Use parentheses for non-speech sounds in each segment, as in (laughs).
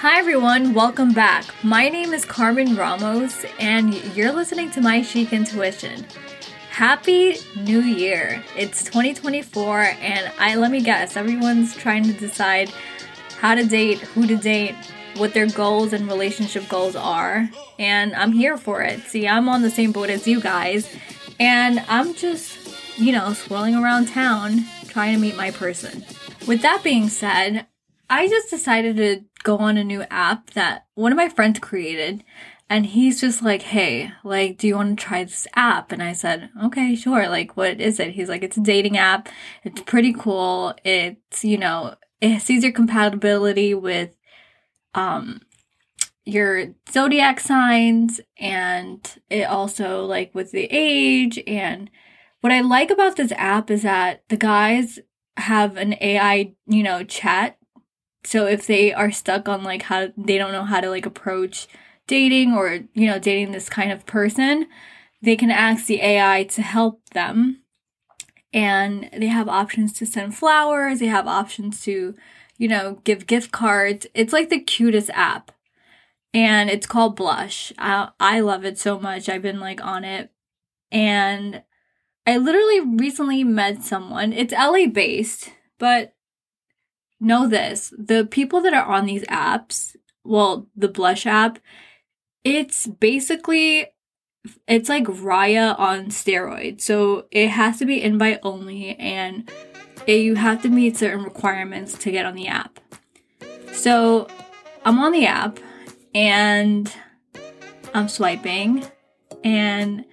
Hi everyone, welcome back. My name is Carmen Ramos, and you're listening to My Chic Intuition. Happy New Year! It's 2024, and I let me guess, everyone's trying to decide how to date, who to date, what their goals and relationship goals are, and I'm here for it. See, I'm on the same boat as you guys, and I'm just, you know, swirling around town trying to meet my person. With that being said, I just decided to go on a new app that one of my friends created. And he's just like, hey, like, do you want to try this app? And I said, okay, sure. Like, what is it? He's like, it's a dating app. It's pretty cool. It's, you know, it sees your compatibility with, um, your zodiac signs and it also like with the age and what I like about this app is that the guys have an AI, you know, chat so if they are stuck on like how they don't know how to like approach dating or, you know, dating this kind of person, they can ask the AI to help them. And they have options to send flowers, they have options to, you know, give gift cards. It's like the cutest app. And it's called Blush. I, I love it so much. I've been like on it. And I literally recently met someone. It's LA based, but know this the people that are on these apps, well, the Blush app, it's basically it's like Raya on steroids. So it has to be invite only and it, you have to meet certain requirements to get on the app. So I'm on the app and I'm swiping and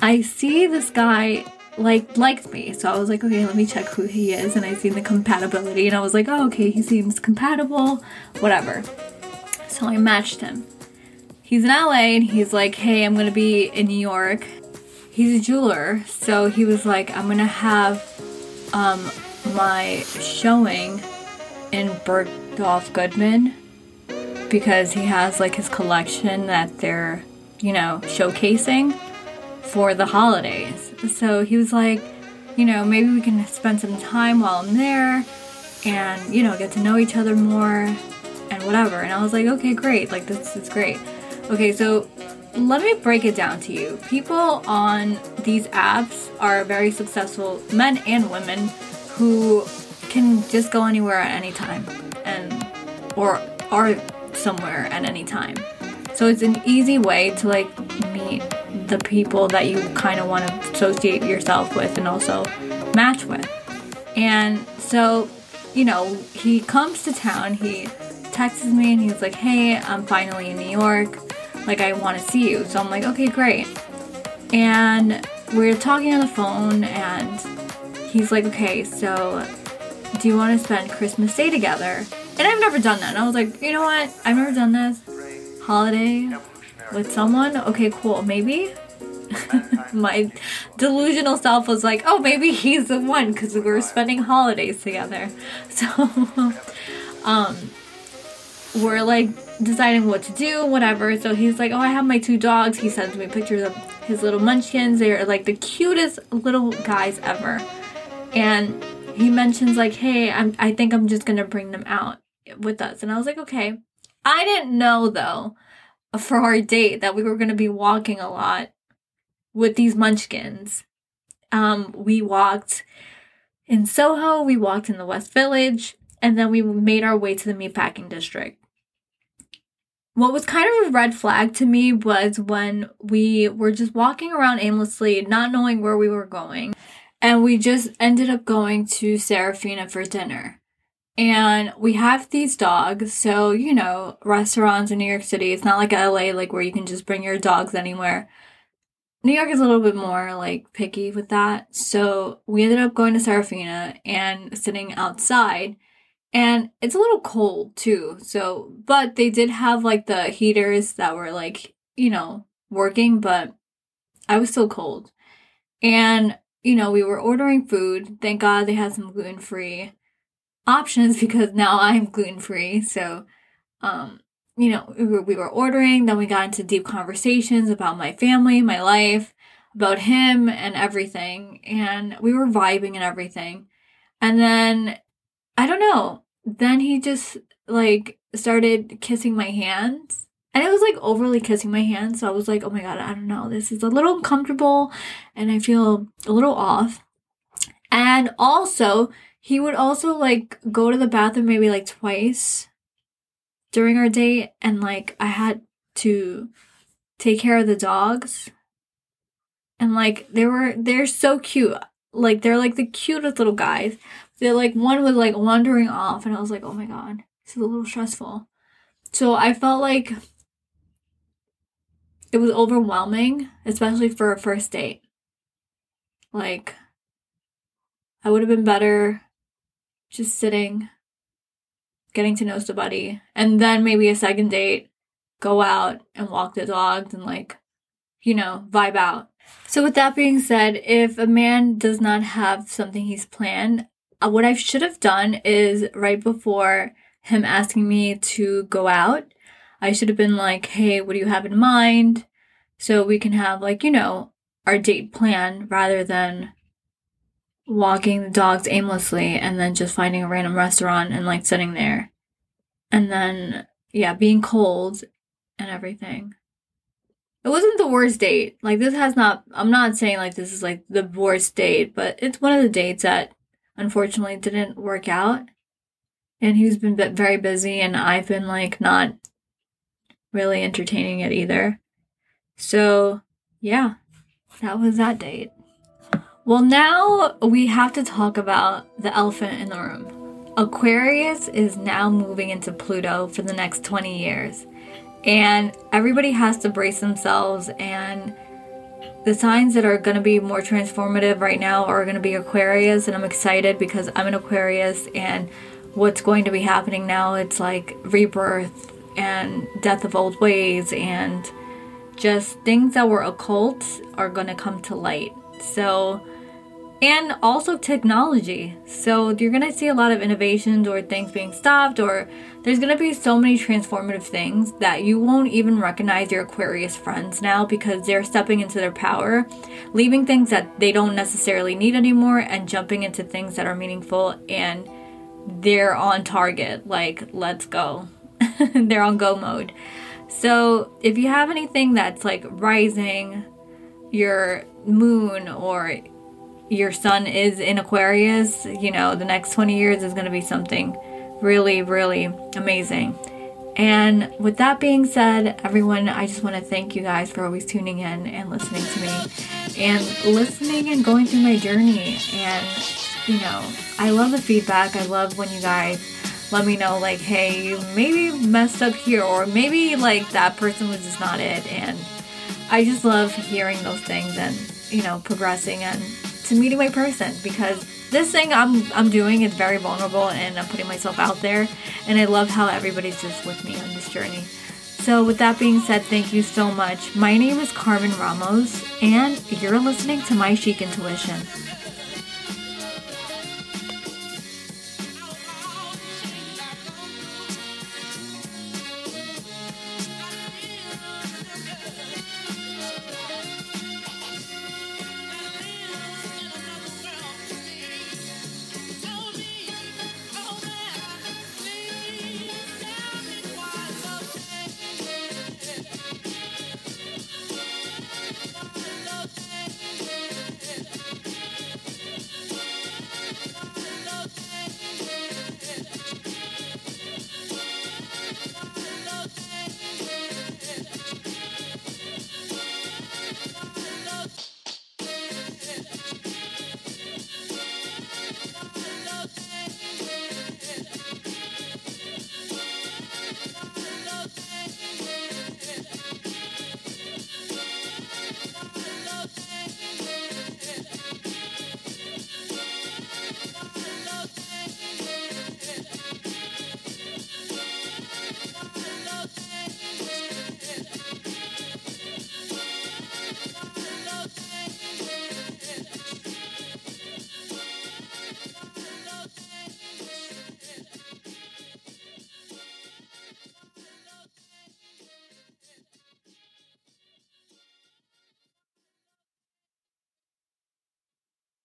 I see this guy like liked me. So I was like, okay, let me check who he is. And I seen the compatibility and I was like, oh, okay, he seems compatible, whatever. So I matched him. He's in LA and he's like, hey, I'm gonna be in New York. He's a jeweler, so he was like, I'm gonna have um, my showing in Bergdorf Goodman because he has like his collection that they're, you know, showcasing for the holidays. So he was like, you know, maybe we can spend some time while I'm there and, you know, get to know each other more and whatever. And I was like, okay, great. Like, this is great. Okay, so let me break it down to you. People on these apps are very successful, men and women, who can just go anywhere at any time and or are somewhere at any time. So it's an easy way to like the people that you kind of want to associate yourself with and also match with. And so, you know, he comes to town, he texts me and he's like, hey, I'm finally in New York. Like, I want to see you. So I'm like, okay, great. And we're talking on the phone and he's like, okay, so do you want to spend Christmas Day together? And I've never done that. And I was like, you know what? I've never done this. Holiday with someone? Okay, cool. Maybe. (laughs) My delusional self was like, oh, maybe he's the one because we were spending holidays together. (laughs) So, um, we're like deciding what to do, whatever. So he's like, oh, I have my two dogs. He sends me pictures of his little munchkins. They're like the cutest little guys ever. And he mentions like, hey, I'm, I think I'm just gonna bring them out with us. And I was like, okay. I didn't know though for our date that we were going to be walking a lot with these munchkins. Um, we walked in Soho, we walked in the West Village, and then we made our way to the meatpacking district. What was kind of a red flag to me was when we were just walking around aimlessly, not knowing where we were going, and we just ended up going to Serafina for dinner. And we have these dogs, so you know, restaurants in New York City, it's not like LA, like where you can just bring your dogs anywhere. New York is a little bit more like picky with that. So we ended up going to Serafina and sitting outside. And it's a little cold too. So, but they did have like the heaters that were like, you know, working, but I was still cold. And, you know, we were ordering food. Thank God they had some gluten free options because now I'm gluten free. So, um, you know, we were, we were ordering, then we got into deep conversations about my family, my life, about him and everything. And we were vibing and everything. And then, I don't know, then he just like started kissing my hands. And it was like overly kissing my hands. So I was like, oh my God, I don't know. This is a little uncomfortable and I feel a little off. And also, he would also like go to the bathroom maybe like twice during our date. And like I had to take care of the dogs. And like they were, they're so cute. Like they're like the cutest little guys. They're like one was like wandering off. And I was like, oh my God, this is a little stressful. So I felt like it was overwhelming, especially for a first date. Like, I would have been better just sitting, getting to know somebody, and then maybe a second date, go out and walk the dogs and, like, you know, vibe out. So, with that being said, if a man does not have something he's planned, uh, what I should have done is right before him asking me to go out, I should have been like, hey, what do you have in mind? So we can have, like, you know, our date plan rather than walking the dogs aimlessly and then just finding a random restaurant and like sitting there. And then, yeah, being cold and everything. It wasn't the worst date. Like, this has not, I'm not saying like this is like the worst date, but it's one of the dates that unfortunately didn't work out. And he's been very busy, and I've been like not really entertaining it either. So, yeah, that was that date. Well, now we have to talk about the elephant in the room. Aquarius is now moving into Pluto for the next 20 years. And everybody has to brace themselves. And the signs that are going to be more transformative right now are going to be Aquarius. And I'm excited because I'm an Aquarius. And what's going to be happening now, it's like rebirth and death of old ways and just things that were occult are going to come to light. So, and also technology. So, you're going to see a lot of innovations or things being stopped, or there's going to be so many transformative things that you won't even recognize your Aquarius friends now because they're stepping into their power, leaving things that they don't necessarily need anymore, and jumping into things that are meaningful and they're on target. Like, let's go. (laughs) they're on go mode. So, if you have anything that's like rising, your moon or your sun is in Aquarius, you know, the next 20 years is going to be something really, really amazing. And with that being said, everyone, I just want to thank you guys for always tuning in and listening to me and listening and going through my journey. And, you know, I love the feedback. I love when you guys let me know like hey you maybe messed up here or maybe like that person was just not it and i just love hearing those things and you know progressing and to meeting my person because this thing i'm i'm doing is very vulnerable and i'm putting myself out there and i love how everybody's just with me on this journey. So with that being said thank you so much. My name is carmen ramos and you're listening to my chic intuition